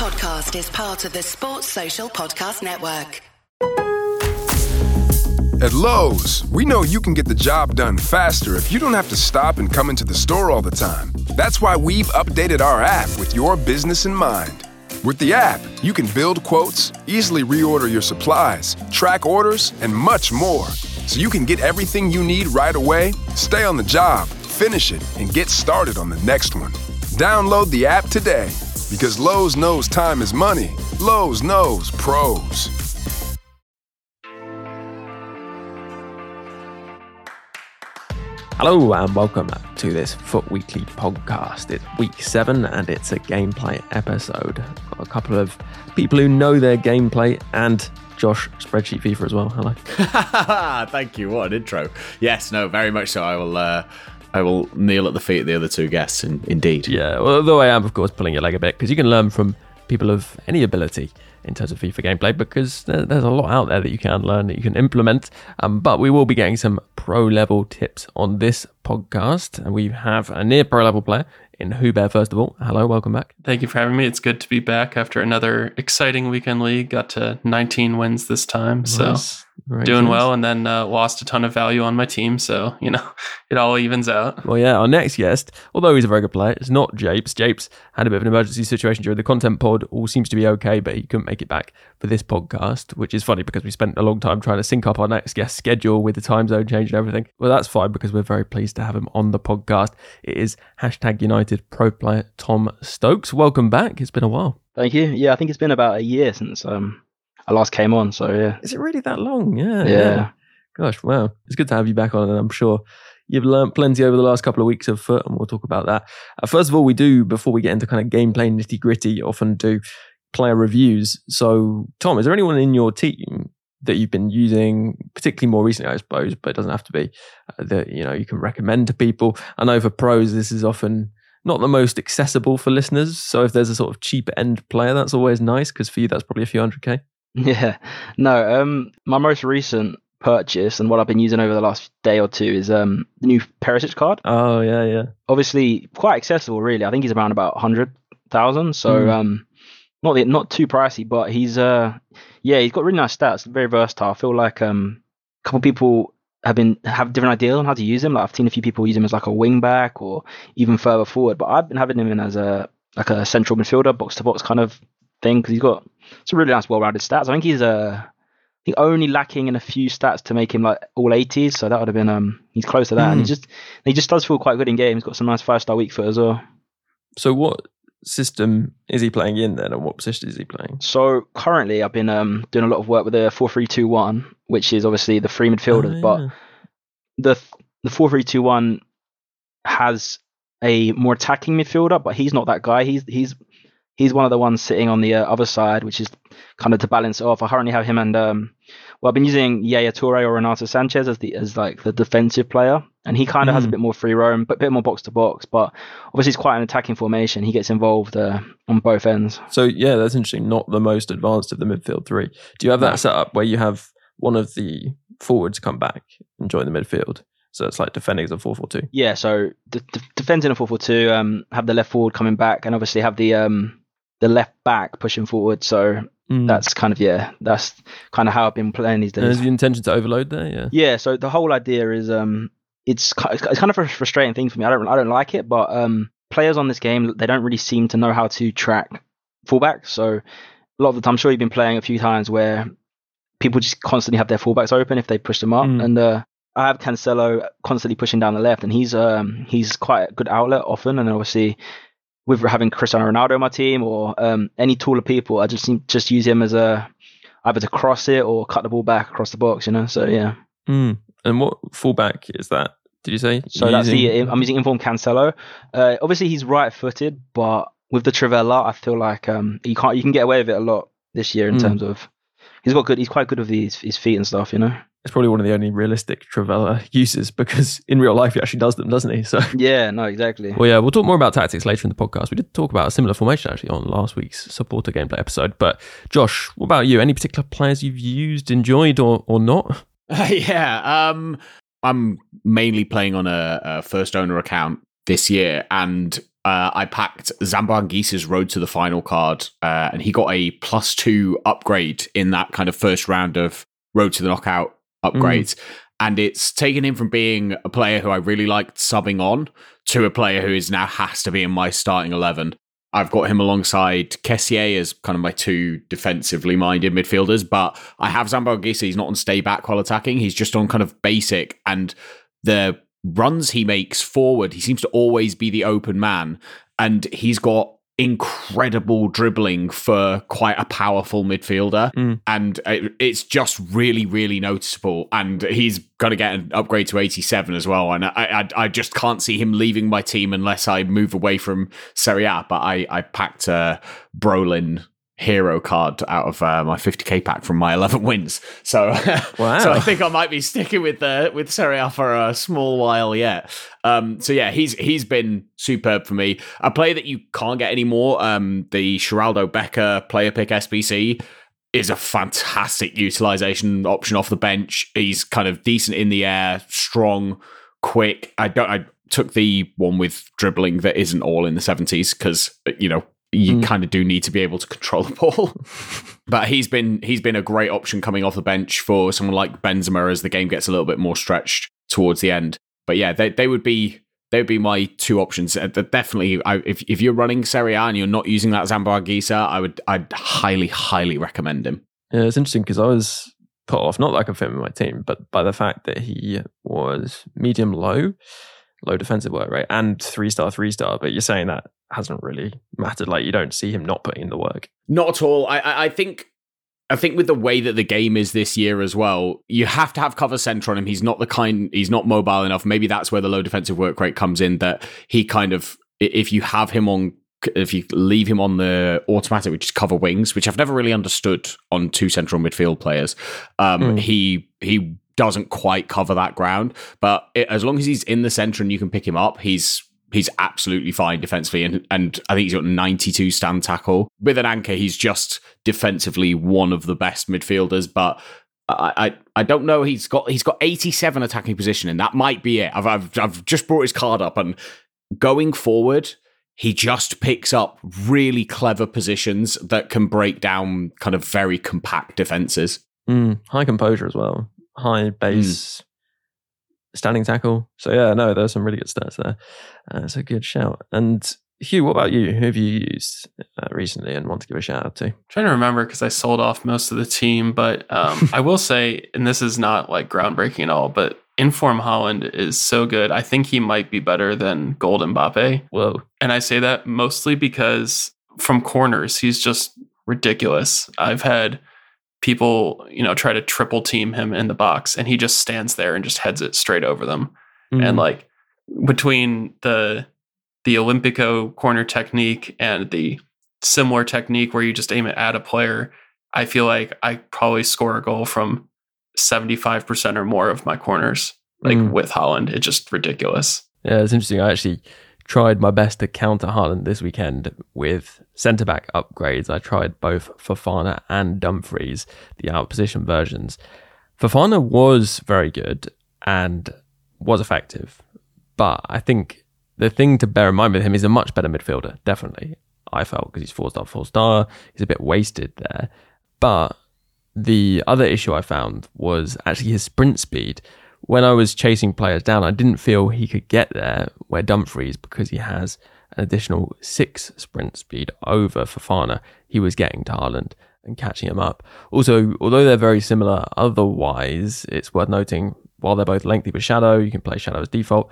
podcast is part of the Sports Social Podcast Network. At Lowe's, we know you can get the job done faster if you don't have to stop and come into the store all the time. That's why we've updated our app with your business in mind. With the app, you can build quotes, easily reorder your supplies, track orders, and much more. So you can get everything you need right away, stay on the job, finish it, and get started on the next one. Download the app today because Lowe's knows time is money. Lowe's knows pros. Hello and welcome to this FUT Weekly podcast. It's week seven and it's a gameplay episode. Got a couple of people who know their gameplay and Josh Spreadsheet FIFA as well. Hello. Thank you. What an intro. Yes, no, very much so. I will. Uh, I will kneel at the feet of the other two guests. In, indeed. Yeah. Well, although I am, of course, pulling your leg a bit because you can learn from people of any ability in terms of FIFA gameplay because there's a lot out there that you can learn that you can implement. Um, but we will be getting some pro level tips on this podcast, and we have a near pro level player in H00bear. First of all, hello, welcome back. Thank you for having me. It's good to be back after another exciting weekend league. Got to 19 wins this time, so Nice. Very doing nice. well. And then uh, lost a ton of value on my team, so you know it all evens out. Well, yeah, our next guest, although he's a very good player, it's not Japes. Japes had a bit of an emergency situation during the content pod. All seems to be okay, but he couldn't make it back for this podcast, which is funny because we spent a long time trying to sync up our next guest schedule with the time zone change and everything. Well, that's fine because we're very pleased to have him on the podcast. It is hashtag United pro player Tom Stokes. Welcome back. It's been a while. Thank you. Yeah, I think it's been about a year since um I last came on. So yeah, Is it really that long? Yeah. yeah. Gosh, wow. It's good to have you back on, and I'm sure you've learned plenty over the last couple of weeks of FUT, and we'll talk about that. Uh, first of all, we do, before we get into kind of gameplay nitty gritty, often do player reviews. So, Tom, is there anyone in your team that you've been using, particularly more recently, I suppose, but it doesn't have to be, uh, that you know you can recommend to people? I know for pros, this is often not the most accessible for listeners. So, if there's a sort of cheap end player, that's always nice because for you, that's probably a few hundred k. Yeah. No, um my most recent purchase and what I've been using over the last day or two is um the new Perisic card. Oh yeah, yeah. Obviously quite accessible really. I think he's around about 100,000. So Mm. um not the, not too pricey, but he's uh yeah, he's got really nice stats, very versatile. I feel like um a couple people have been have different ideas on how to use him. Like I've seen a few people use him as like a wing back or even further forward, but I've been having him in as a like a central midfielder, box to box kind of thing because he's got some really nice, well-rounded stats. I think he's uh, I think only lacking in a few stats to make him like all 80s. So that would have been um, he's close to that, and he Mm. just he just does feel quite good in game. He's got some nice five-star weak foot as well. So what system is he playing in then, and what position is he playing? So currently, I've been um doing a lot of work with the four-three-two-one, which is obviously the three midfielders, Oh, but the the four three two one has a more attacking midfielder, but he's not that guy. He's he's he's one of the ones sitting on the uh, other side, which is kind of to balance it off. I currently have him and um, well, I've been using Yaya Toure or Renato Sanchez as the as like the defensive player, and he kind of has a Mm. bit more free roam, but a bit more box to box. But obviously, it's quite an attacking formation. He gets involved uh, on both ends. So yeah, that's interesting. Not the most advanced of the midfield three. Do you have that set up where you have one of the forwards come back and join the midfield? So it's like defending as a four four two. Yeah, so d- d- defending a four four two, um, have the left forward coming back, and obviously have the um the left back pushing forward. So Mm. that's kind of yeah, that's kind of how I've been playing these And days. is the intention to overload there? Yeah. Yeah, so the whole idea is um, it's it's kind of a frustrating thing for me. I don't I don't like it, but um, players on this game they don't really seem to know how to track fullbacks. So a lot of the time, I'm sure you've been playing a few times where people just constantly have their fullbacks open if they push them up, Mm. and uh, I have Cancelo constantly pushing down the left, and he's um he's quite a good outlet often, and obviously with having Cristiano Ronaldo on my team or um, any taller people, I just seem- just use him as a either to cross it or cut the ball back across the box, you know. So yeah. Mm. And what fullback is that? Did you say? So You're that's using- the I'm using Inform Cancelo. Uh, obviously he's right-footed, but with the Trivela, I feel like um you can't you can get away with it a lot this year in Mm. terms of he's got good he's quite good with his his feet and stuff, you know. It's probably one of the only realistic Trivela uses because in real life he actually does them, doesn't he? So. Yeah, no, exactly. Well, yeah, we'll talk more about tactics later in the podcast. We did talk about a similar formation actually on last week's supporter gameplay episode. But Josh, what about you? Any particular players you've used, enjoyed, or or not? yeah, um, I'm mainly playing on a, a first owner account this year, and uh, I packed Zambo Anguissa's Road to the Final card, uh, and he got a plus two upgrade in that kind of first round of Road to the Knockout Mm. upgrades. And it's taken him from being a player who I really liked subbing on to a player who is now has to be in my starting 11. I've got him alongside Kessié as kind of my two defensively minded midfielders, but I have Zambo. He's not on stay back while attacking. He's just on kind of basic. And the runs he makes forward, he seems to always be the open man. And he's got incredible dribbling for quite a powerful midfielder. Mm. And it's just really, really noticeable. And he's going to get an upgrade to 87 as well. And I, I, I just can't see him leaving my team unless I move away from Serie A. But I, I packed a Brolin hero card out of uh, my 50k pack from my 11 wins. So, Wow. so I think I might be sticking with the with Serie A for a small while yet. Um, so yeah, he's he's been superb for me. A player that you can't get anymore. Um, the Geraldo Becker player pick SBC is a fantastic utilization option off the bench. He's kind of decent in the air, strong, quick. I don't. I took the one with dribbling that isn't all in the seventies because you know you Mm. kind of do need to be able to control the ball. but he's been he's been a great option coming off the bench for someone like Benzema as the game gets a little bit more stretched towards the end. But yeah, they they would be they would be my two options. Uh, Definitely, I, if if you're running Serie A and you're not using that Zambo Anguissa, I would I'd highly highly recommend him. Yeah, it's interesting because I was put off, not I can fit in my team, but by the fact that he was medium low, low defensive work rate, and three star, three star. But you're saying that hasn't really mattered. Like you don't see him not putting in the work. Not at all. I, I think I think with the way that the game is this year as well, you have to have cover center on him. He's not the kind. He's not mobile enough. Maybe that's where the low defensive work rate comes in. That he kind of if you have him on. If you leave him on the automatic, which is cover wings, which I've never really understood on two central midfield players, um, Mm. he he doesn't quite cover that ground. But it, as long as he's in the center and you can pick him up, he's he's absolutely fine defensively and and I think he's got 92 stand tackle. With an anchor, he's just defensively one of the best midfielders, but I, I I don't know. He's got he's got 87 attacking position, and that might be it. I've I've, I've just brought his card up, and going forward, he just picks up really clever positions that can break down kind of very compact defenses. Mm, high composure as well, high base, standing tackle. So yeah, no, there's some really good stats there. Uh, it's a good shout. And Hugh, what about you? Who have you used uh, recently and want to give a shout out to? trying to remember because I sold off most of the team, but um, I will say, and this is not like groundbreaking at all, but Inform Haaland is so good. I think he might be better than Gold Mbappe. Whoa. And I say that mostly because from corners, he's just ridiculous. I've had people, you know, try to triple team him in the box and he just stands there and just heads it straight over them. Mm. And like between the the Olympico corner technique and the similar technique where you just aim it at a player, I feel like I probably score a goal from 75% or more of my corners. Like Mm. with Haaland, it's just ridiculous. Yeah, it's interesting. I actually tried my best to counter Haaland this weekend with centre back upgrades. I tried both Fofana and Dumfries, the out position versions. Fofana was very good and was effective, but I think the thing to bear in mind with him is a much better midfielder. Definitely, I felt because he's four star, four star. He's a bit wasted there, but the other issue I found was actually his sprint speed. When I was chasing players down, I didn't feel he could get there where Dumfries, because he has an additional six sprint speed over Fofana, he was getting to Haaland and catching him up. Also, although they're very similar otherwise, it's worth noting while they're both lengthy with Shadow, you can play Shadow as default.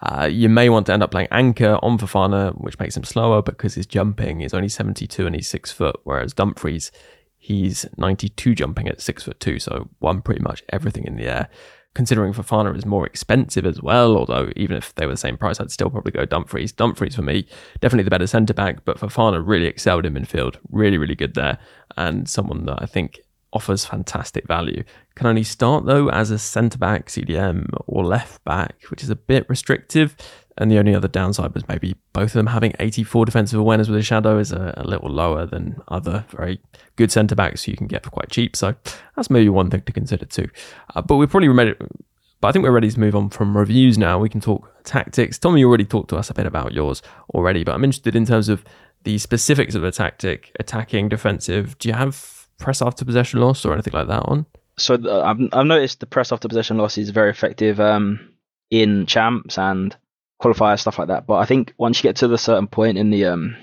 Uh, you may want to end up playing Anchor on Fofana, which makes him slower because his jumping is only 72 and he's six foot, whereas Dumfries, he's 92 jumping at six foot two, so one pretty much everything in the air. Considering Fofana is more expensive as well, although even if they were the same price, I'd still probably go Dumfries. Dumfries for me, definitely the better centre back, but Fofana really excelled in midfield, really, really good there, and someone that I think offers fantastic value. Can only start though as a centre back, CDM, or left back, which is a bit restrictive. And the only other downside was maybe both of them having 84 defensive awareness with a shadow is a, a little lower than other very good centre backs you can get for quite cheap. So that's maybe one thing to consider too. Uh, but we're probably it But I think we're ready to move on from reviews now. We can talk tactics. Tommy, you already talked to us a bit about yours already, but I'm interested in terms of the specifics of a tactic, attacking, defensive. Do you have press after possession loss or anything like that on? So the, I've, I've noticed the press after possession loss is very effective um, in champs and qualifiers, stuff like that. But I think once you get to the certain point in the um,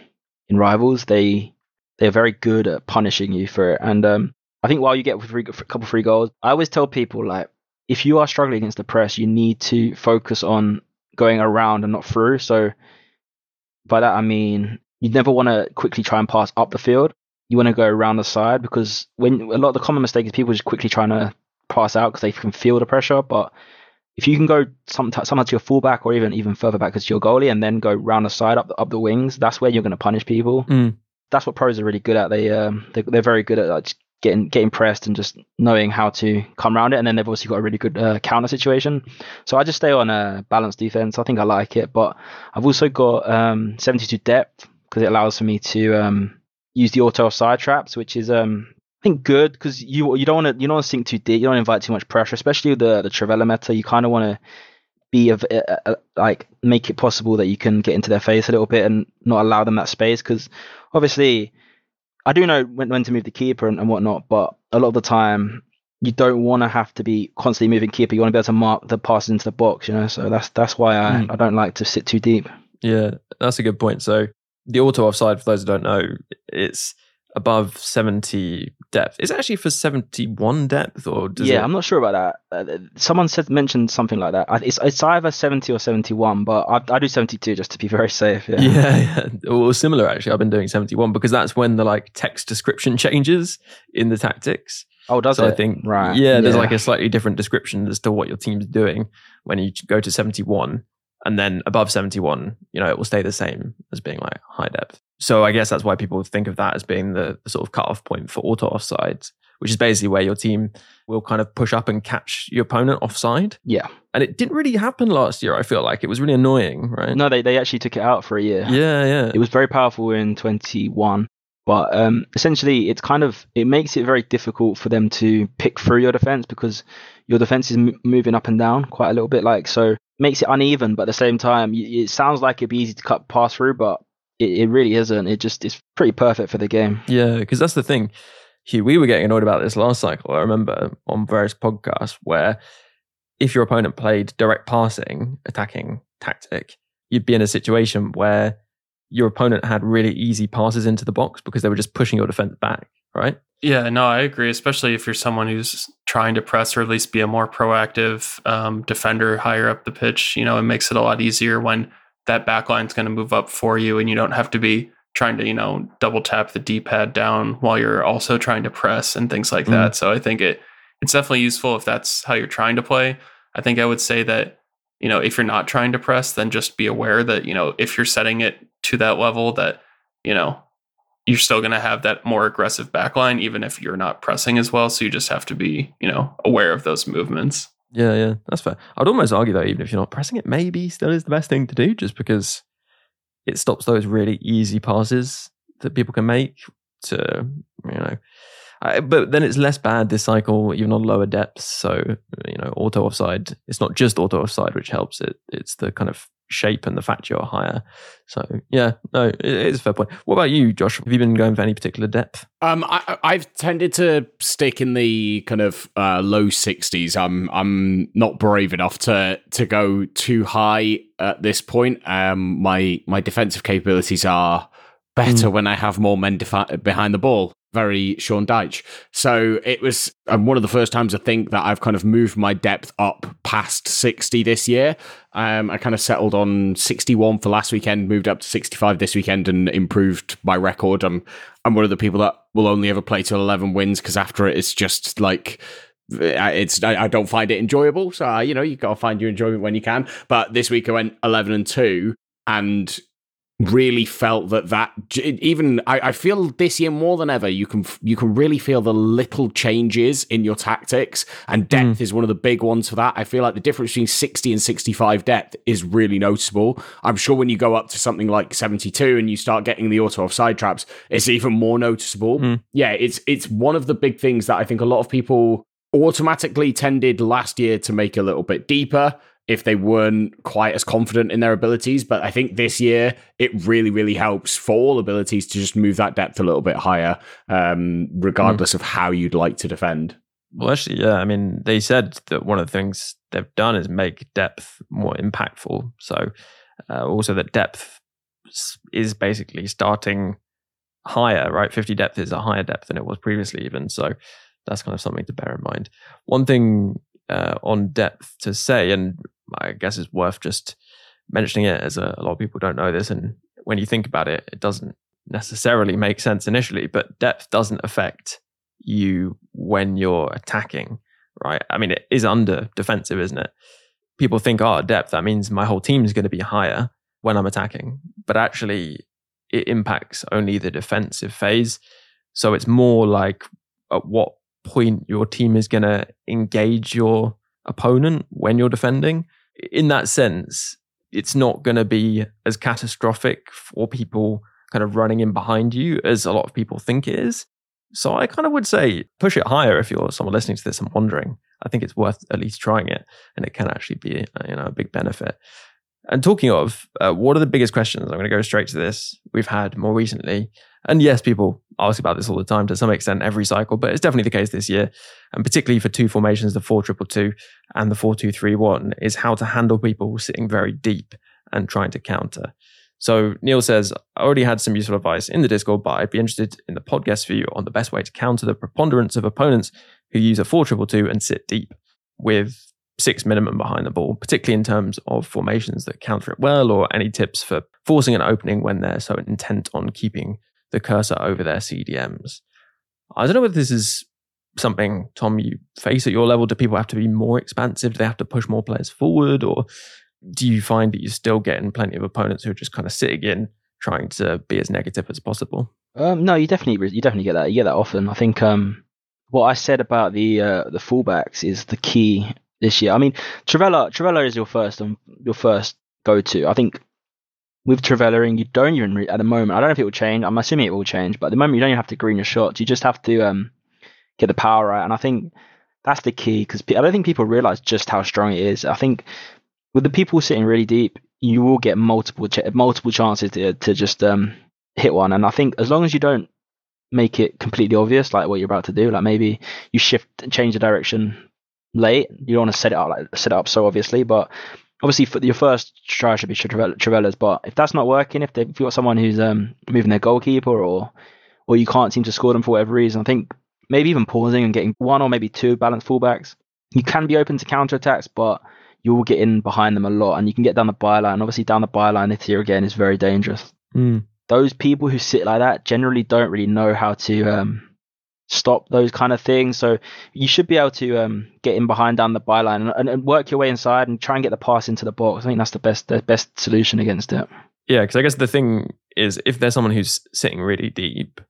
in rivals, they they're very good at punishing you for it. And um, I think while you get a couple free goals, I always tell people like if you are struggling against the press, you need to focus on going around and not through. So by that I mean you never want to quickly try and pass up the field. You want to go around the side because when a lot of the common mistake is people just quickly trying to pass out because they can feel the pressure. But if you can go sometimes somehow to your fullback or even even further back as your goalie and then go round the side up the, up the wings, that's where you're going to punish people. Mm. That's what pros are really good at. They um they, they're very good at like, getting getting pressed and just knowing how to come around it. And then they've also got a really good uh, counter situation. So I just stay on a balanced defense. I think I like it, but I've also got um 72 depth because it allows for me to um use the auto offside traps, which is um I think good because you you don't want to you don't want to sink too deep. You don't invite too much pressure, especially the the Trivela meta. You kind of want to be of uh, uh, like make it possible that you can get into their face a little bit and not allow them that space because obviously I do know when, when to move the keeper and, and whatnot, but a lot of the time you don't want to have to be constantly moving keeper. You want to be able to mark the passes into the box, you know. So that's that's why I, mm. I don't like to sit too deep. Yeah, that's a good point. So the auto offside, for those who don't know, it's above 70 depth. Is it actually for 71 depth or Yeah, it... I'm not sure about that. Uh, someone said mentioned something like that. It's it's either 70 or 71, but I, I do 72 just to be very safe. Yeah. yeah, yeah. Well, similar actually. I've been doing 71 because that's when the like text description changes in the tactics. Oh, does so it? I think right. Yeah, there's yeah. like a slightly different description as to what your team's doing when you go to 71 and then above 71 you know it will stay the same as being like high depth so i guess that's why people think of that as being the, the sort of cutoff point for auto offsides which is basically where your team will kind of push up and catch your opponent offside. Yeah. And it didn't really happen last year i feel like. It was really annoying right? No they, they actually took it out for a year. Yeah yeah. It was very powerful in 21 but um, essentially, it's kind of it makes it very difficult for them to pick through your defense because your defense is m- moving up and down quite a little bit. Like so, makes it uneven, but at the same time, it sounds like it'd be easy to cut pass through, but it, it really isn't. It just is pretty perfect for the game. Yeah, because that's the thing. Hugh, we were getting annoyed about this last cycle. I remember on various podcasts where if your opponent played direct passing, attacking tactic, you'd be in a situation where your opponent had really easy passes into the box because they were just pushing your defense back, right? Yeah, no, I agree. Especially if you're someone who's trying to press or at least be a more proactive um, defender higher up the pitch. You know, it makes it a lot easier when that back line's going to move up for you, and you don't have to be trying to you know double tap the D pad down while you're also trying to press and things like mm. that. So I think it it's definitely useful if that's how you're trying to play. I think I would say that you know if you're not trying to press, then just be aware that you know if you're setting it to that level that you know you're still going to have that more aggressive backline, even if you're not pressing as well. So you just have to be, you know, aware of those movements. Yeah, yeah, that's fair. I'd almost argue though, even if you're not pressing it, maybe still is the best thing to do, just because it stops those really easy passes that people can make to, you know. I, but then it's less bad this cycle, even on lower depths. So you know, auto offside. It's not just auto offside which helps. It it's the kind of shape and the fact you're higher. So yeah, no, it is a fair point. What about you, Josh? Have you been going for any particular depth? Um, I, I've tended to stick in the kind of uh, low sixties. I'm I'm not brave enough to to go too high at this point. Um, my my defensive capabilities are better mm. when I have more men defi- behind the ball very Sean Dyche. So it was um, one of the first times I think that I've kind of moved my depth up past 60 this year. Um, I kind of settled on 61 for last weekend, moved up to 65 this weekend, and improved my record. I'm I'm one of the people that will only ever play till 11 wins because after it, it's just like it's I, don't find it enjoyable. So uh, you know you got to find your enjoyment when you can. But this week I went 11 and two, and really felt that that even I, I, feel this year more than ever you can you can really feel the little changes in your tactics and depth mm. is one of the big ones for that i feel like the difference between 60 and 65 depth is really noticeable i'm sure when you go up to something like 72 and you start getting the auto offside traps it's even more noticeable mm. yeah it's it's one of the big things that i think a lot of people automatically tended last year to make a little bit deeper if they weren't quite as confident in their abilities. But I think this year it really, really helps for all abilities to just move that depth a little bit higher, um, regardless mm. of how you'd like to defend. Well, actually, yeah. I mean, they said that one of the things they've done is make depth more impactful. So, uh, also that depth is basically starting higher, right? 50 depth is a higher depth than it was previously, even. So, that's kind of something to bear in mind. One thing uh, on depth to say, and I guess it's worth just mentioning it as a, a lot of people don't know this. And when you think about it, it doesn't necessarily make sense initially, but depth doesn't affect you when you're attacking, right? I mean, it is under defensive, isn't it? People think, oh, depth, that means my whole team is going to be higher when I'm attacking. But actually, it impacts only the defensive phase. So it's more like at what point your team is going to engage your opponent when you're defending. In that sense, it's not going to be as catastrophic for people kind of running in behind you as a lot of people think it is. So I kind of would say push it higher if you're someone listening to this and wondering. I think it's worth at least trying it, and it can actually be you know a big benefit. And talking of, uh, what are the biggest questions? I'm going to go straight to this. We've had more recently, and yes, people ask about this all the time to some extent every cycle, but it's definitely the case this year, and particularly for two formations, the four triple two and the four two three one, is how to handle people sitting very deep and trying to counter. So Neil says, I already had some useful advice in the Discord, but I'd be interested in the podcast view on the best way to counter the preponderance of opponents who use a 4 and sit deep with six minimum behind the ball, particularly in terms of formations that counter it well, or any tips for forcing an opening when they're so intent on keeping the cursor over their CDMs. I don't know whether this is something, Tom, you face at your level. Do people have to be more expansive? Do they have to push more players forward? Or do you find that you're still getting plenty of opponents who are just kind of sitting in, trying to be as negative as possible? Um, no, you definitely you definitely get that. You get that often. I think um, what I said about the uh, the fullbacks is the key this year. I mean, Trivela Trivela is your first um, your first go to. I think with Trivela, and you don't even re- at the moment. I don't know if it will change. I'm assuming it will change, but at the moment you don't even have to green your shots. You just have to um, get the power right, and I think that's the key because I don't think people realize just how strong it is. I think with the people sitting really deep, you will get multiple ch- multiple chances to to just um, hit one. And I think as long as you don't make it completely obvious, like what you're about to do, like maybe you shift and change the direction late. You don't want to set it up like set it up so obviously, but obviously for your first try should be Trivela's. But if that's not working, if, they, if you've got someone who's um, moving their goalkeeper or or you can't seem to score them for whatever reason, I think maybe even pausing and getting one or maybe two balanced fullbacks. You can be open to counter attacks, but you will get in behind them a lot, and you can get down the byline. Obviously, down the byline this year again is very dangerous. Mm. Those people who sit like that generally don't really know how to um, stop those kind of things. So you should be able to um, get in behind down the byline and, and, work your way inside and try and get the pass into the box. I think that's the best the best solution against it. Yeah, because I guess the thing is, if there's someone who's sitting really deep,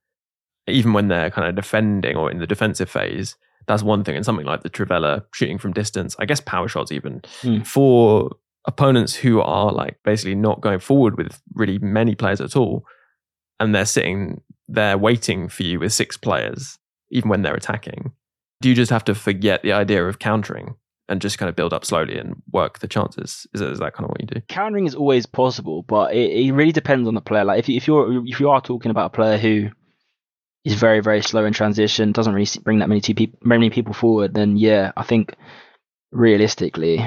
even when they're kind of defending or in the defensive phase, that's one thing. And something like the Trivela shooting from distance, I guess power shots even mm. for opponents who are like basically not going forward with really many players at all, and they're sitting there waiting for you with six players, even when they're attacking. Do you just have to forget the idea of countering and just kind of build up slowly and work the chances? Is that, is that kind of what you do? Countering is always possible, but it, it really depends on the player. Like if you, if you're if you are talking about a player who is very very slow in transition, doesn't really bring that many people many people forward, then yeah, I think realistically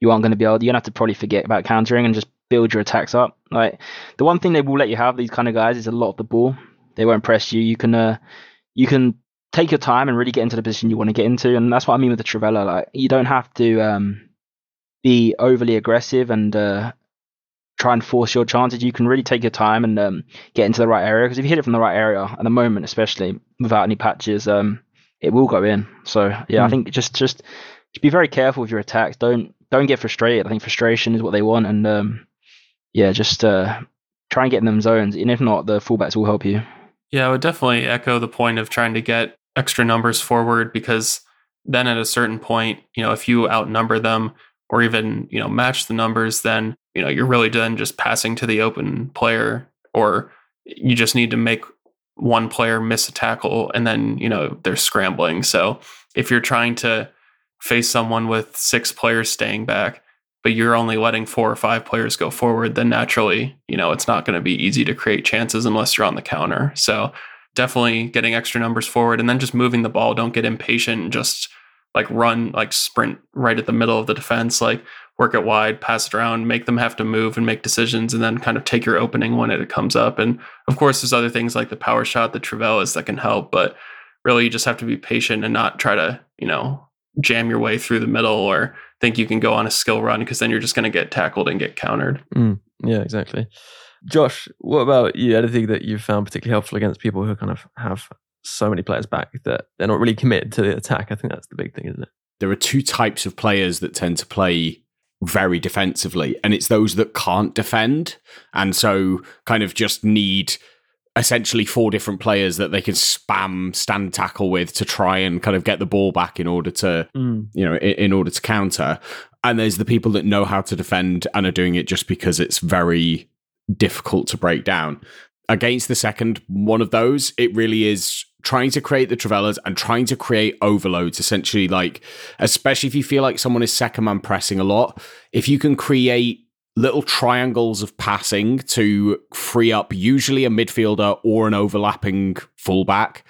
you aren't going to be able. You're gonna have to probably forget about countering and just build your attacks up. Like the one thing they will let you have these kind of guys is a lot of the ball. They won't press you. You can uh, you can take your time and really get into the position you want to get into, and that's what I mean with the Trivela. Like you don't have to um, be overly aggressive and uh, try and force your chances. You can really take your time and um, get into the right area because if you hit it from the right area at the moment, especially without any patches, um, it will go in. So yeah, mm. I hmm. think just just be very careful with your attacks. Don't don't get frustrated. I think frustration is what they want, and um, yeah, just uh, try and get in them zones. And if not, the fullbacks will help you. Yeah, I would definitely echo the point of trying to get extra numbers forward because then at a certain point, you know, if you outnumber them or even you know match the numbers, then you know you're really then just passing to the open player, or you just need to make one player miss a tackle and then, you know, they're scrambling. So if you're trying to face someone with six players staying back, but you're only letting four or five players go forward, then naturally, you know, it's not going to be easy to create chances unless you're on the counter. So definitely getting extra numbers forward and then just moving the ball. Don't get impatient and just like run, like sprint right at the middle of the defense. Like work it wide, pass it around, make them have to move and make decisions, and then kind of take your opening when it comes up. And of course, there's other things like the power shot, the Trivelas that can help, but really you just have to be patient and not try to, you know, jam your way through the middle or think you can go on a skill run because then you're just going to get tackled and get countered. Mm, yeah, exactly. Josh, what about you? Anything that you've found particularly helpful against people who kind of have so many players back that they're not really committed to the attack? I think that's the big thing, isn't it? There are two types of players that tend to play very defensively, and it's those that can't defend, and so kind of just need essentially four different players that they can spam stand tackle with to try and kind of get the ball back in order to mm. you know in, in, order to counter and there's the people that know how to defend and are doing it just because it's very difficult to break down against the second one of those it really is trying to create the Trivelas and trying to create overloads essentially like especially if you feel like someone is second man pressing a lot if you can create little triangles of passing to free up usually a midfielder or an overlapping fullback.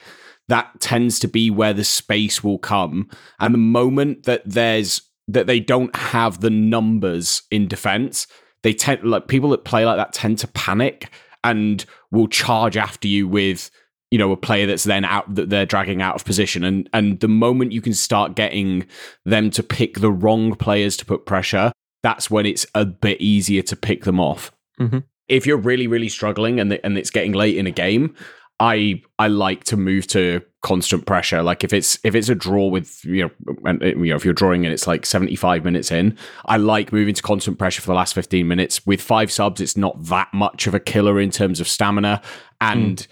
That tends to be where the space will come. And the moment that there's that they don't have the numbers in defense, they tend like people that play like that tend to panic and will charge after you with you know a player that's then out that they're dragging out of position and and the moment you can start getting them to pick the wrong players to put pressure that's when it's a bit easier to pick them off. Mm-hmm. If you're really, really struggling and the, and it's getting late in a game, I I like to move to constant pressure. Like if it's if it's a draw with you know and you know if you're drawing and it's like 75 minutes in, I like moving to constant pressure for the last 15 minutes. With five subs, it's not that much of a killer in terms of stamina and. Mm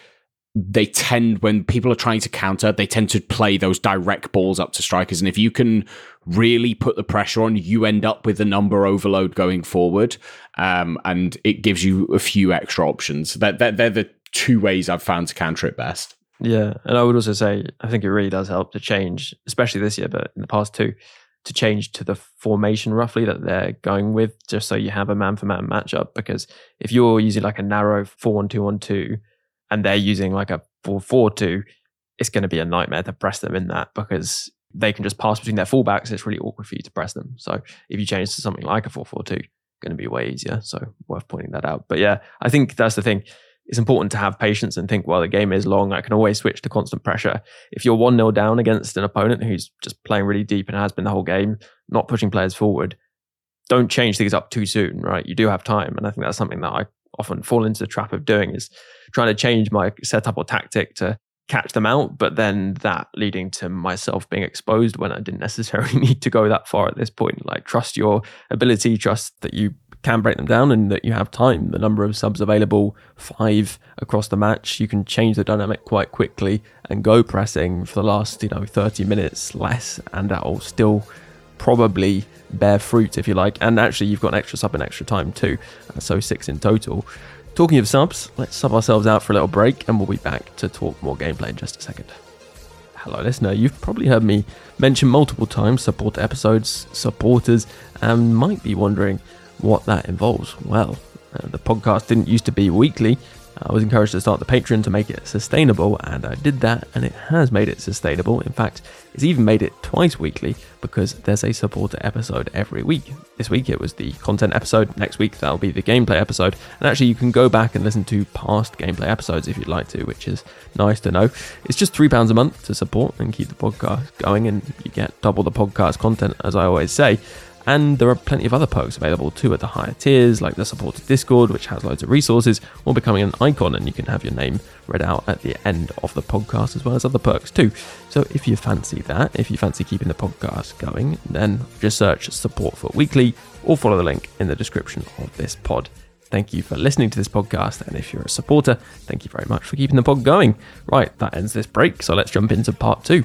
they tend when people are trying to counter they tend to play those direct balls up to strikers and if you can really put the pressure on you end up with a number overload going forward um, and it gives you a few extra options that they're, they're the two ways i've found to counter it best yeah and i would also say i think it really does help to change especially this year but in the past two to change to the formation roughly that they're going with just so you have a man for man matchup because if you're using like a narrow 4-1-2-1-2 and they're using like a 4-4-2, it's going to be a nightmare to press them in that because they can just pass between their fullbacks. It's really awkward for you to press them. So if you change to something like a 4-4-2, going to be way easier. So worth pointing that out. But yeah, I think that's the thing. It's important to have patience and think, well, the game is long. I can always switch to constant pressure. If you're 1 0 down against an opponent who's just playing really deep and has been the whole game, not pushing players forward, don't change things up too soon, right? You do have time. And I think that's something that I often fall into the trap of doing is trying to change my setup or tactic to catch them out, but then that leading to myself being exposed when I didn't necessarily need to go that far at this point. Like, trust your ability, trust that you can break them down and that you have time. The number of subs available, five across the match, you can change the dynamic quite quickly and go pressing for the last, you know, 30 minutes less, and that'll still probably bear fruit, if you like. And actually, you've got an extra sub and extra time too, uh, so six in total. Talking of subs, let's sub ourselves out for a little break and we'll be back to talk more gameplay in just a second. Hello, listener. You've probably heard me mention multiple times support episodes, supporters, and might be wondering what that involves. Well, uh, the podcast didn't used to be weekly, I was encouraged to start the Patreon to make it sustainable, and I did that, and it has made it sustainable. In fact, it's even made it twice weekly because there's a supporter episode every week. This week it was the content episode, next week that'll be the gameplay episode, and actually you can go back and listen to past gameplay episodes if you'd like to, which is nice to know. It's just £3 a month to support and keep the podcast going, and you get double the podcast content, as I always say. And there are plenty of other perks available too at the higher tiers, like the supported Discord, which has loads of resources, or becoming an icon and you can have your name read out at the end of the podcast, as well as other perks too. So if you fancy that, if you fancy keeping the podcast going, then just search Support FUT Weekly or follow the link in the description of this pod. Thank you for listening to this podcast, and if you're a supporter, thank you very much for keeping the pod going. Right, that ends this break, so let's jump into part two.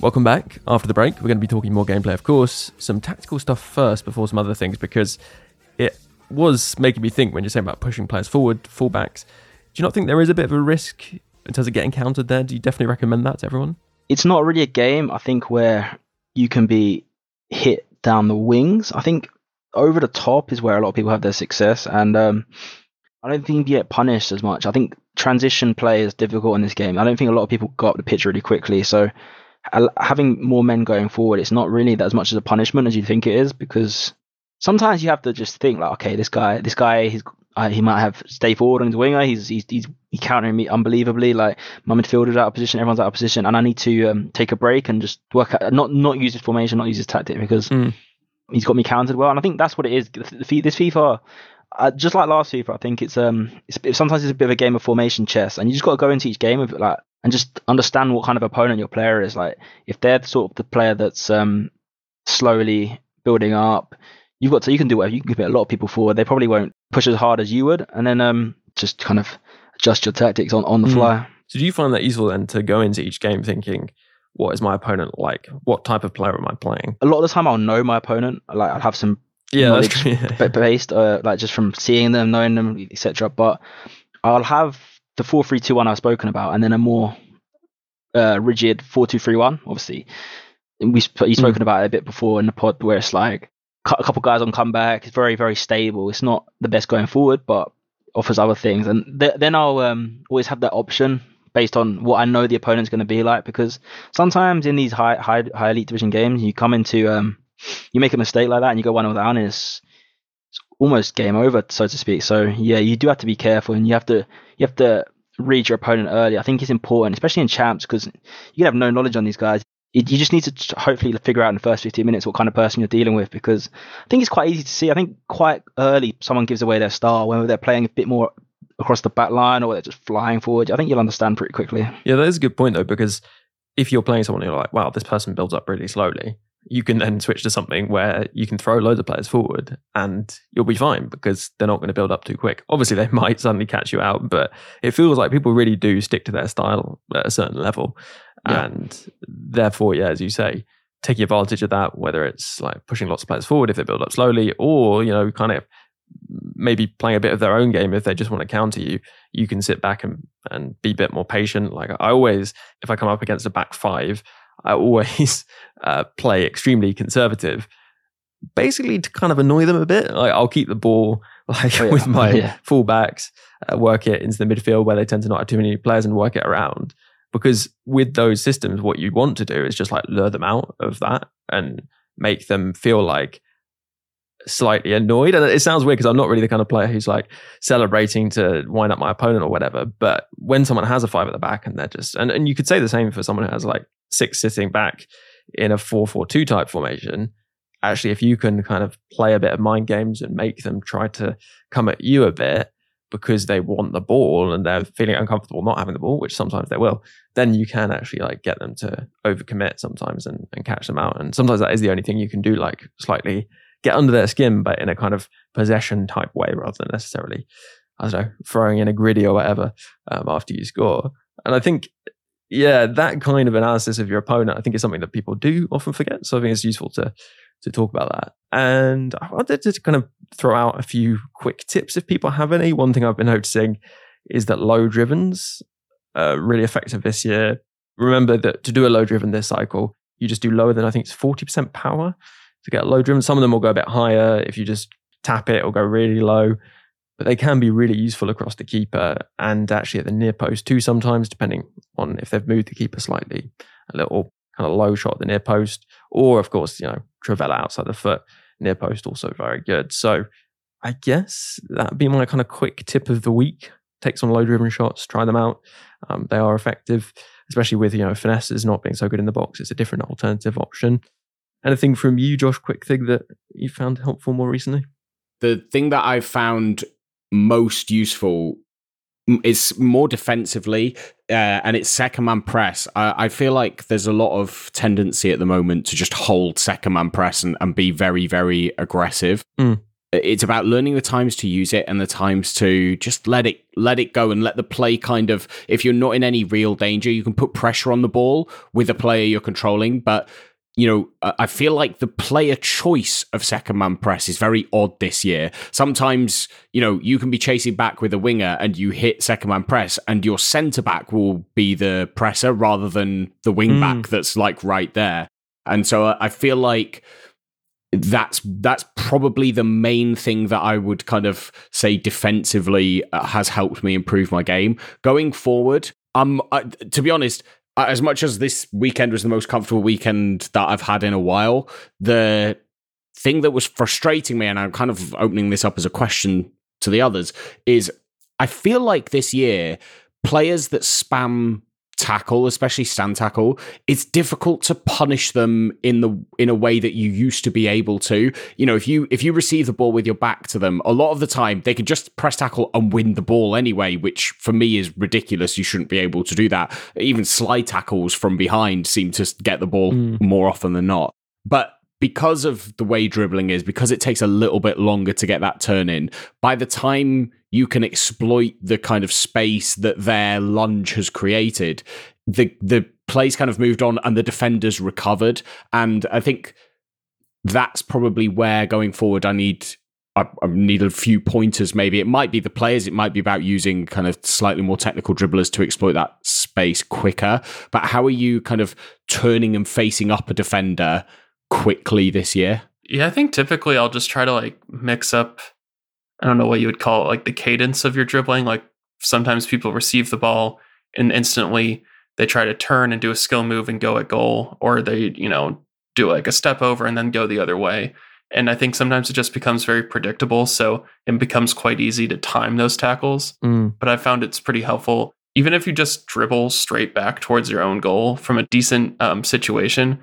Welcome back. After the break, we're going to be talking more gameplay, of course. Some tactical stuff first before some other things because it was making me think when you're saying about pushing players forward, fullbacks. Do you not think there is a bit of a risk in terms of getting countered there? Do you definitely recommend that to everyone? It's not really a game, I think, where you can be hit down the wings. I think over the top is where a lot of people have their success, and um, I don't think you get punished as much. I think transition play is difficult in this game. I don't think a lot of people got up the pitch really quickly, so having more men going forward, it's not really that as much as a punishment as you think it is because sometimes you have to just think like, okay, this guy, this guy, he's uh, he might have stay forward on his winger. He's he's he's, he's countering me unbelievably. Like my midfielder's out of position, everyone's out of position, and I need to um, take a break and just work out, not not use his formation, not use his tactic because mm. he's got me countered well. And I think that's what it is. This FIFA, uh, just like last FIFA, I think it's um it's, sometimes it's a bit of a game of formation chess, and you just got to go into each game with like and just understand what kind of opponent your player is. Like if they're sort of the player that's um, slowly building up, you've got to you can do whatever you can get a lot of people forward. They probably won't push as hard as you would, and then um, just kind of adjust your tactics on on the mm. fly. So do you find that useful then to go into each game thinking? What is my opponent like? What type of player am I playing? A lot of the time, I'll know my opponent. Like I'll have some yeah, knowledge based, uh, like just from seeing them, knowing them, etc. But I'll have the four three two one I've spoken about, and then a more uh, rigid four two three one. Obviously, we you've hmm. spoken mm. about it a bit before in the pod where it's like a couple guys on comeback. It's very very stable. It's not the best going forward, but offers other things. And th- then I'll um, always have that option based on what I know the opponent's going to be like. Because sometimes in these high high high elite division games, you come into um, you make a mistake like that and you go one 0 down, and it's almost game over, so to speak. So yeah, you do have to be careful, and you have to you have to read your opponent early. I think it's important, especially in champs, because you can have no knowledge on these guys. You just need to hopefully figure out in the first 15 minutes what kind of person you're dealing with because I think it's quite easy to see. I think quite early someone gives away their style, whether they're playing a bit more across the back line or they're just flying forward. I think you'll understand pretty quickly. Yeah, that is a good point though, because if you're playing someone you're like, wow, this person builds up really slowly, you can then switch to something where you can throw loads of players forward and you'll be fine because they're not going to build up too quick. Obviously, they might suddenly catch you out, but it feels like people really do stick to their style at a certain level. Yeah. And therefore, yeah, as you say, taking advantage of that, whether it's like pushing lots of players forward if they build up slowly, or, you know, kind of maybe playing a bit of their own game if they just want to counter you, you can sit back and, and be a bit more patient. Like I always, if I come up against a back five, I always uh, play extremely conservative, basically to kind of annoy them a bit. Like I'll keep the ball like oh, yeah. with my yeah. fullbacks, uh, work it into the midfield where they tend to not have too many players and work it around. Because with those systems, what you want to do is just like lure them out of that and make them feel like slightly annoyed. And it sounds weird because I'm not really the kind of player who's like celebrating to wind up my opponent or whatever. But when someone has a five at the back and they're just, and, and you could say the same for someone who has like six sitting back in a 4-4-2 type formation, actually, if you can kind of play a bit of mind games and make them try to come at you a bit because they want the ball and they're feeling uncomfortable not having the ball, which sometimes they will, then you can actually like get them to overcommit sometimes and, and catch them out. And sometimes that is the only thing you can do, like slightly get under their skin, but in a kind of possession type way rather than necessarily, I don't know, throwing in a griddy or whatever um, after you score. And I think yeah, that kind of analysis of your opponent, I think, is something that people do often forget. So I think it's useful to to talk about that. And I wanted to kind of throw out a few quick tips if people have any. One thing I've been noticing is that low drivens are really effective this year. Remember that to do a low driven this cycle, you just do lower than I think it's 40% power to get low driven. Some of them will go a bit higher if you just tap it or go really low but they can be really useful across the keeper and actually at the near post too sometimes, depending on if they've moved the keeper slightly, a little kind of low shot at the near post, or of course, you know, Trivela outside the foot, near post also very good. So I guess that'd be my kind of quick tip of the week. Take some low driven shots, try them out. Um, they are effective, especially with, you know, finesses not being so good in the box. It's a different alternative option. Anything from you, Josh, quick thing that you found helpful more recently? The thing that I've found most useful is more defensively uh, and it's second man press. I, I, feel like there's a lot of tendency at the moment to just hold second man press and, and be very, very aggressive. Mm. It's about learning the times to use it and the times to just let it let it go and let the play kind of if you're not in any real danger, you can put pressure on the ball with a player you're controlling, but you know, I feel like the player choice of second man press is very odd this year. Sometimes, you know, you can be chasing back with a winger and you hit second man press, and your centre back will be the presser rather than the wing mm. back that's like right there. And so I feel like that's that's probably the main thing that I would kind of say defensively uh, has helped me improve my game going forward. Um, I, to be honest, Uh, as much as this weekend was the most comfortable weekend that I've had in a while, the thing that was frustrating me, and I'm kind of opening this up as a question to the others, is I feel like this year players that spam tackle, especially stand tackle, it's difficult to punish them in the in a way that you used to be able to. You know, if you if you receive the ball with your back to them, a lot of the time they can just press tackle and win the ball anyway, which for me is ridiculous. You shouldn't be able to do that. Even slide tackles from behind seem to get the ball mm. more often than not. But because of the way dribbling is, because it takes a little bit longer to get that turn in, by the time you can exploit the kind of space that their lunge has created, the the plays kind of moved on and the defenders recovered. And I think that's probably where going forward I need I, I need a few pointers maybe. It might be the players, it might be about using kind of slightly more technical dribblers to exploit that space quicker. But how are you kind of turning and facing up a defender quickly this year? Yeah, I think typically I'll just try to like mix up I don't know what you would call it, like the cadence of your dribbling. Like sometimes people receive the ball and instantly they try to turn and do a skill move and go at goal, or they, you know, do like a step over and then go the other way. And I think sometimes it just becomes very predictable. So it becomes quite easy to time those tackles. Mm. But I found it's pretty helpful. Even if you just dribble straight back towards your own goal from a decent um, situation,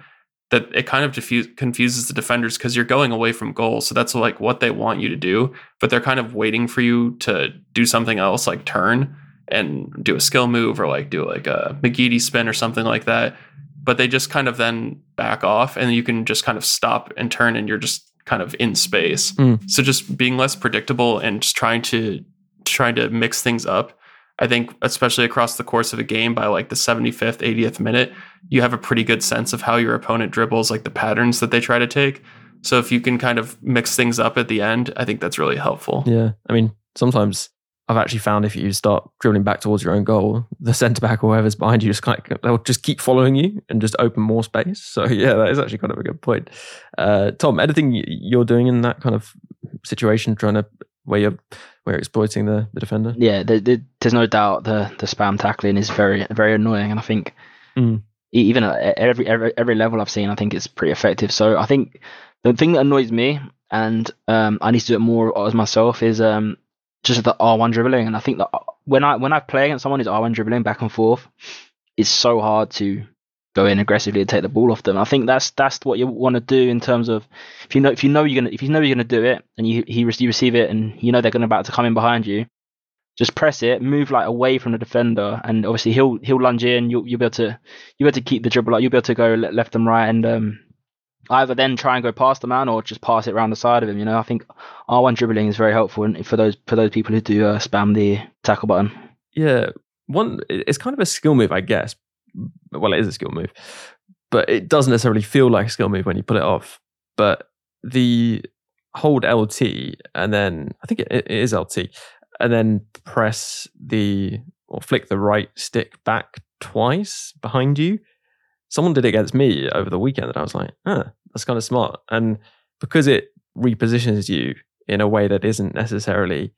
that it kind of diffuse, confuses the defenders because you're going away from goal. So that's like what they want you to do, but they're kind of waiting for you to do something else, like turn and do a skill move or like do like a McGeady spin or something like that. But they just kind of then back off and you can just kind of stop and turn and you're just kind of in space. Mm. So just being less predictable and just trying to trying to mix things up I think, especially across the course of a game, by like the 75th, 80th minute, you have a pretty good sense of how your opponent dribbles, like the patterns that they try to take. So if you can kind of mix things up at the end, I think that's really helpful. Yeah. I mean, sometimes I've actually found if you start dribbling back towards your own goal, the centre back or whoever's behind you just kind of they'll just keep following you and just open more space. So yeah, that is actually kind of a good point. Uh, Tom, anything you're doing in that kind of situation, trying to where you're where you're exploiting the, the defender. Yeah, the, the, there's no doubt the the spam tackling is very very annoying, and I think mm. even at every every every level I've seen, I think it's pretty effective. So I think the thing that annoys me, and um, I need to do it more as myself, is um, just the R1 dribbling. And I think that when I when I play against someone who's R1 dribbling back and forth, it's so hard to go in aggressively and take the ball off them. I think that's that's what you want to do in terms of if you know if you know you're gonna if you know you're gonna do it and you he you receive it and you know they're gonna about to come in behind you, just press it, move like away from the defender, and obviously he'll he'll lunge in. You'll you'll be able to you'll be able to keep the dribble. Like you'll be able to go left and right, and um, either then try and go past the man or just pass it around the side of him. You know, I think R1 dribbling is very helpful for those for those people who do uh, spam the tackle button. Yeah, one it's kind of a skill move, I guess, well, it is a skill move, but it doesn't necessarily feel like a skill move when you pull it off. But the hold LT and then I think it, it is LT and then press the or flick the right stick back twice behind you. Someone did it against me over the weekend, and I was like, "Ah, that's kind of smart." And because it repositions you in a way that isn't necessarily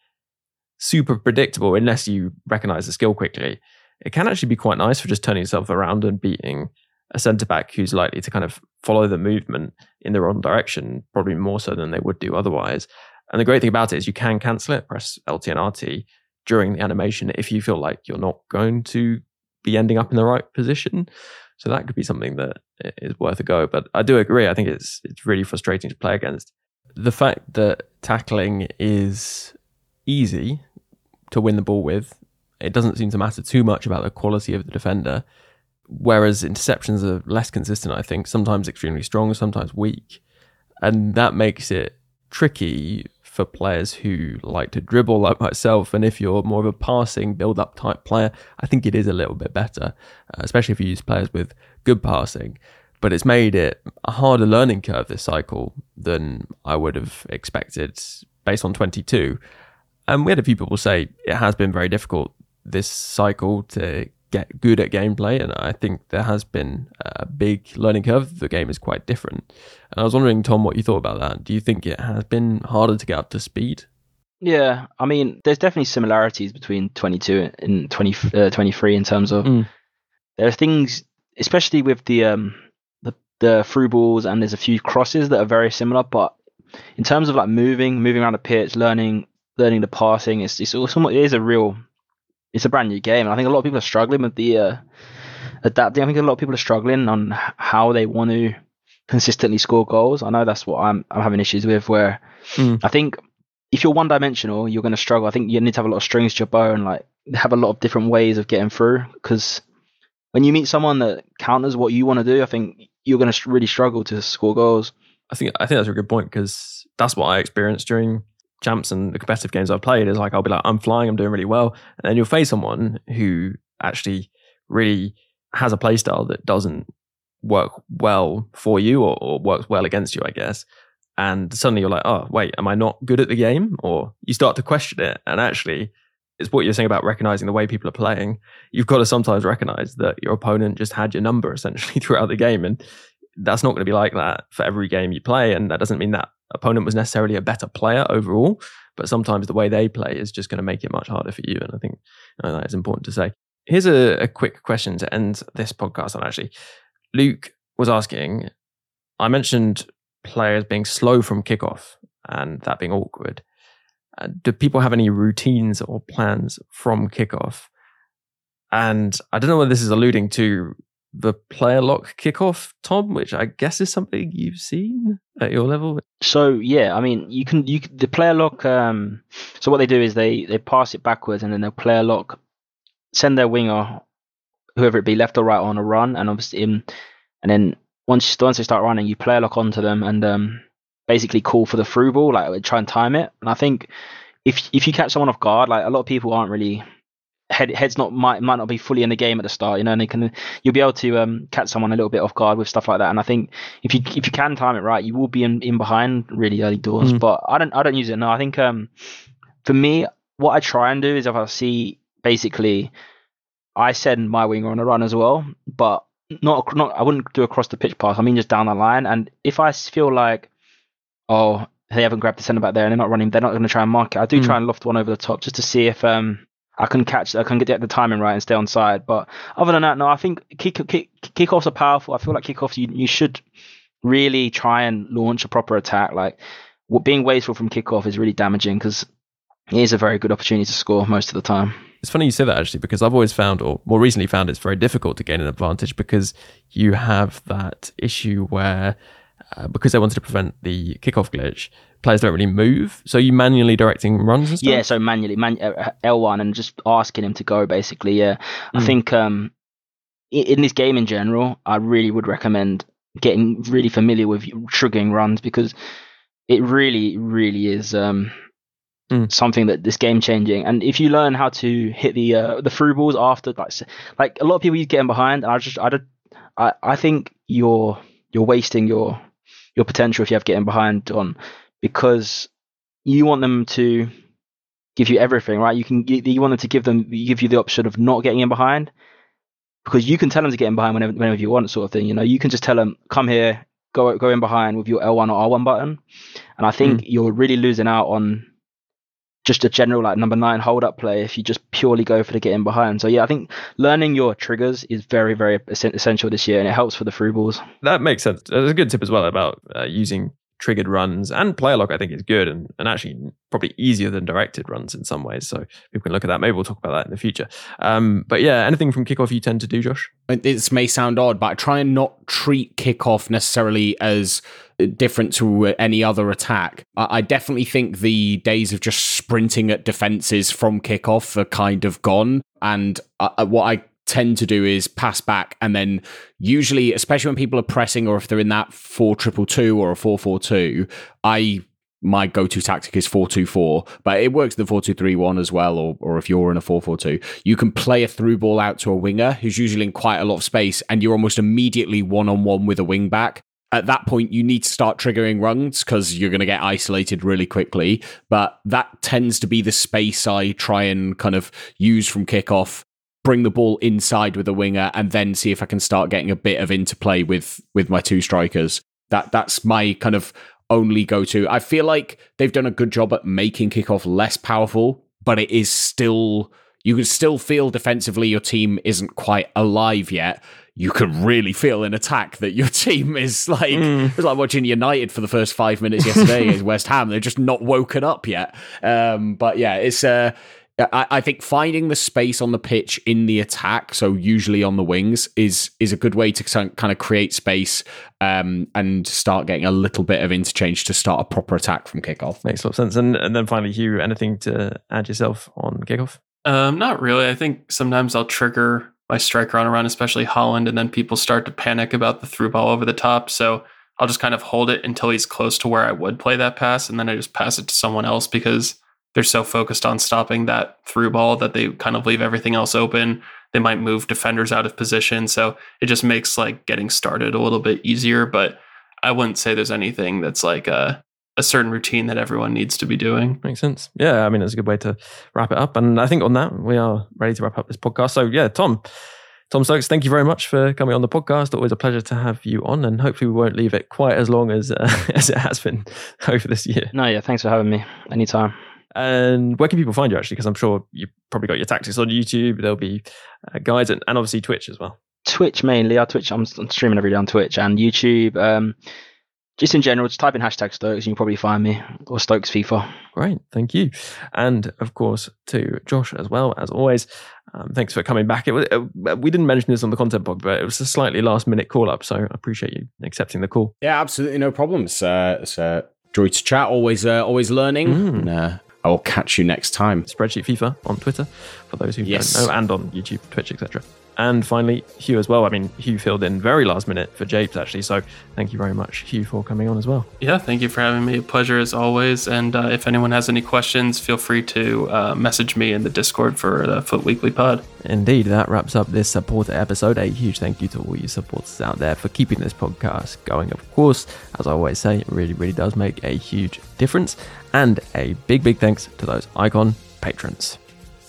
super predictable unless you recognize the skill quickly, it can actually be quite nice for just turning yourself around and beating a centre back who's likely to kind of follow the movement in the wrong direction, probably more so than they would do otherwise. And the great thing about it is you can cancel it, press LT and RT during the animation if you feel like you're not going to be ending up in the right position. So that could be something that is worth a go. But I do agree. I think it's it's really frustrating to play against. The fact that tackling is easy to win the ball with it doesn't seem to matter too much about the quality of the defender. Whereas interceptions are less consistent, I think, sometimes extremely strong, sometimes weak. And that makes it tricky for players who like to dribble like myself. And if you're more of a passing, build up type player, I think it is a little bit better, uh, especially if you use players with good passing. But it's made it a harder learning curve this cycle than I would have expected based on 22. And we had a few people say it has been very difficult this cycle to get good at gameplay, and I think there has been a big learning curve. The game is quite different, and I was wondering, Tom, what you thought about that. Do you think it has been harder to get up to speed? Yeah, I mean, there's definitely similarities between 22 and 20, uh, 23 in terms of mm. there are things, especially with the um the the through balls, and there's a few crosses that are very similar, but in terms of like moving, moving around the pitch, learning learning the passing, it's it's also it is a real it's a brand new game, and I think a lot of people are struggling with the uh, adapting. I think a lot of people are struggling on how they want to consistently score goals. I know that's what I'm I'm having issues with. Where mm. I think if you're one dimensional, you're going to struggle. I think you need to have a lot of strings to your bow and like have a lot of different ways of getting through. Because when you meet someone that counters what you want to do, I think you're going to really struggle to score goals. I think I think that's a good point because that's what I experienced during champs and the competitive games I've played is like I'll be like I'm flying, I'm doing really well, and then you'll face someone who actually really has a playstyle that doesn't work well for you or, or, works well against you, I guess. And suddenly you're like, oh wait, am I not good at the game? Or you start to question it, and actually. It's what you're saying about recognizing the way people are playing. You've got to sometimes recognize that your opponent just had your number essentially throughout the game. And that's not going to be like that for every game you play. And that doesn't mean that opponent was necessarily a better player overall, but sometimes the way they play is just going to make it much harder for you. And I think you know, that is important to say. Here's a, a quick question to end this podcast on actually. Luke was asking, I mentioned players being slow from kickoff and that being awkward. Uh, do people have any routines or plans from kickoff? And I don't know what this is alluding to the player lock kickoff, Tom, which I guess is something you've seen at your level. So yeah, I mean, you can you the player lock. Um, so what they do is they they pass it backwards and then they'll player lock, send their winger, whoever it be, left or right, on a run, and obviously, in, and then once once they start running, you player lock onto them and um, basically call for the through ball, like try and time it. And I think if if you catch someone off guard, like a lot of people aren't really head head's not might might not be fully in the game at the start, you know, and they can you'll be able to um, catch someone a little bit off guard with stuff like that. And I think if you if you can time it right, you will be in, in behind really early doors. Mm. But I don't I don't use it no. I think um for me, what I try and do is if I see basically I send my winger on a run as well, but not not I wouldn't do across the pitch pass. I mean just down the line. And if I feel like oh they haven't grabbed the centre back there and they're not running, they're not going to try and mark it. I do mm. try and loft one over the top just to see if um I can catch, I can get the timing right and stay on side. But other than that, no, I think kick, kick, kickoffs are powerful. I feel like kickoffs, you, you should really try and launch a proper attack. Like being wasteful from kickoff is really damaging because it is a very good opportunity to score most of the time. It's funny you say that actually because I've always found, or more recently found, it's very difficult to gain an advantage because you have that issue where, uh, because they wanted to prevent the kickoff glitch, players don't really move. So you manually directing runs? Yeah, so manually, man, uh, L1 and just asking him to go basically. Yeah. Mm. I think um, in this game in general, I really would recommend getting really familiar with triggering runs because it really, really is um, mm. something that this game changing. And if you learn how to hit the uh, the through balls after, like like a lot of people you get getting behind, and I just I, I I think you're you're wasting your your potential if you have getting behind on because you want them to give you everything, right? You can you want them to give them give you the option of not getting in behind because you can tell them to get in behind whenever, whenever you want, sort of thing. You know, you can just tell them come here, go go in behind with your L1 or R1 button, and I think mm. you're really losing out on just a general like number nine hold up play if you just purely go for the get in behind. So yeah, I think learning your triggers is very very essential this year, and it helps for the through balls. That makes sense. There's a good tip as well about uh, using triggered runs and player lock, I think is good and, and actually probably easier than directed runs in some ways. So people can look at that. Maybe we'll talk about that in the future. Um, but yeah, anything from kickoff you tend to do, Josh? This may sound odd, but I try and not treat kickoff necessarily as different to any other attack. I definitely think the days of just sprinting at defenses from kickoff are kind of gone. And uh, what I tend to do is pass back and then usually especially when people are pressing or if they're in that 4222 or a 442 i my go-to tactic is 424 but it works in the 4231 as well or, or if you're in a 442 you can play a through ball out to a winger who's usually in quite a lot of space and you're almost immediately one-on-one with a wing back. At that point you need to start triggering runs because you're going to get isolated really quickly but that tends to be the space i try and kind of use from kickoff bring the ball inside with a winger and then see if I can start getting a bit of interplay with with my two strikers. That that's my kind of only go to. I feel like they've done a good job at making kickoff less powerful, but it is still you can still feel defensively your team isn't quite alive yet. You can really feel in attack that your team is like mm. it's like watching United for the first five minutes yesterday is West Ham. They're just not woken up yet. Um, but yeah, it's uh I, I, think finding the space on the pitch in the attack, so usually on the wings, is is a good way to kind of create space um, and start getting a little bit of interchange to start a proper attack from kickoff. Makes a lot of sense. And, and then finally, Hugh, anything to add yourself on kickoff? Um, not really. I think sometimes I'll trigger my striker on a run, especially Haaland, and then people start to panic about the through ball over the top. So I'll just kind of hold it until he's close to where I would play that pass, and then I just pass it to someone else because they're so focused on stopping that through ball that they kind of leave everything else open. They might move defenders out of position. So it just makes like getting started a little bit easier. But I wouldn't say there's anything that's like a, a certain routine that everyone needs to be doing. Makes sense. Yeah. I mean, it's a good way to wrap it up. And I think on that, we are ready to wrap up this podcast. So, yeah, Tom. Tom Stokes, thank you very much for coming on the podcast. Always a pleasure to have you on, and hopefully we won't leave it quite as long as uh, as it has been over this year. No, yeah, thanks for having me. Anytime. And where can people find you actually? Because I'm sure you probably got your tactics on YouTube. There'll be uh, guides and, and, obviously Twitch as well. Twitch mainly. I Twitch. I'm, I'm streaming every day on Twitch and YouTube. Um, just in general, just type in hashtag Stokes and you'll probably find me or Stokes FIFA. Great, thank you, and of course to Josh as well as always. Um, thanks for coming back. It was, uh, we didn't mention this on the content blog, but it was a slightly last minute call up, so I appreciate you accepting the call. Yeah, absolutely no problems. Uh, it's uh, joy to chat. Always, uh, always learning. Mm. And, uh, I will catch you next time. Spreadsheet FIFA on Twitter for those who yes. don't know, and on YouTube, Twitch, etc. And finally, Hugh as well. I mean, Hugh filled in very last minute for Japes, actually. So thank you very much, Hugh, for coming on as well. Yeah, thank you for having me. A pleasure as always. And uh, if anyone has any questions, feel free to uh, message me in the Discord for the FUT Weekly Pod. Indeed, that wraps up this supporter episode. A huge thank you to all you supporters out there for keeping this podcast going. Of course, as I always say, it really, really does make a huge difference. And a big, big thanks to those icon patrons.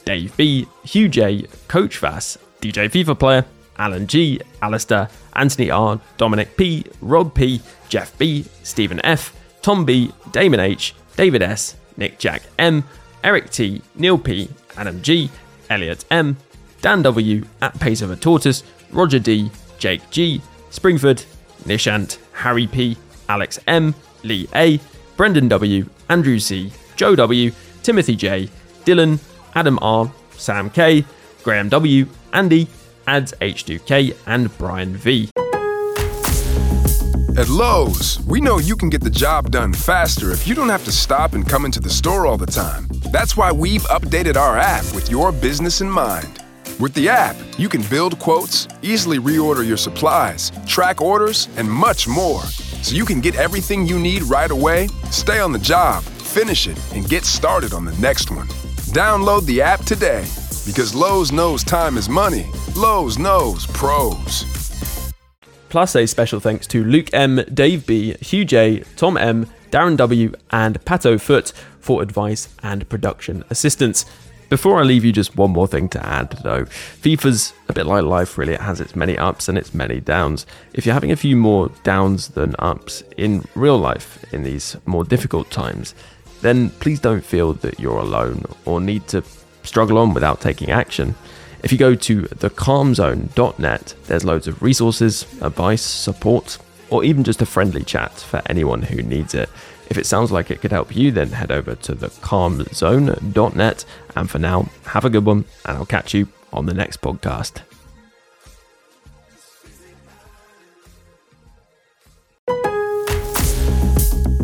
Dave B, Hugh J, Coach Vass, DJ FIFA player, Alan G, Alistair, Anthony R, Dominic P, Rob P, Jeff B, Stephen F, Tom B, Damon H, David S, Nick Jack M, Eric T, Neil P, Adam G, Elliot M, Dan W, at Pace of a Tortoise, Roger D, Jake G, Springford, Nishant, Harry P, Alex M, Lee A, Brendan W, Andrew C, Joe W, Timothy J, Dylan, Adam R, Sam K, Graham W, Andy, Ads H2K, and Brian V. At Lowe's, we know you can get the job done faster if you don't have to stop and come into the store all the time. That's why we've updated our app with your business in mind. With the app, you can build quotes, easily reorder your supplies, track orders, and much more. So you can get everything you need right away, stay on the job, finish it, and get started on the next one. Download the app today because Lowe's knows time is money. Lowe's knows pros. Plus, a special thanks to Luke M, Dave B, Hugh J, Tom M, Darren W, and Pato Foot for advice and production assistance. Before I leave you, just one more thing to add though. FIFA's a bit like life, really. It has its many ups and its many downs. If you're having a few more downs than ups in real life in these more difficult times, then please don't feel that you're alone or need to struggle on without taking action. If you go to thecalmzone.net, there's loads of resources, advice, support, or even just a friendly chat for anyone who needs it. If it sounds like it could help you, then head over to thecalmzone.net. And for now, have a good one, and I'll catch you on the next podcast.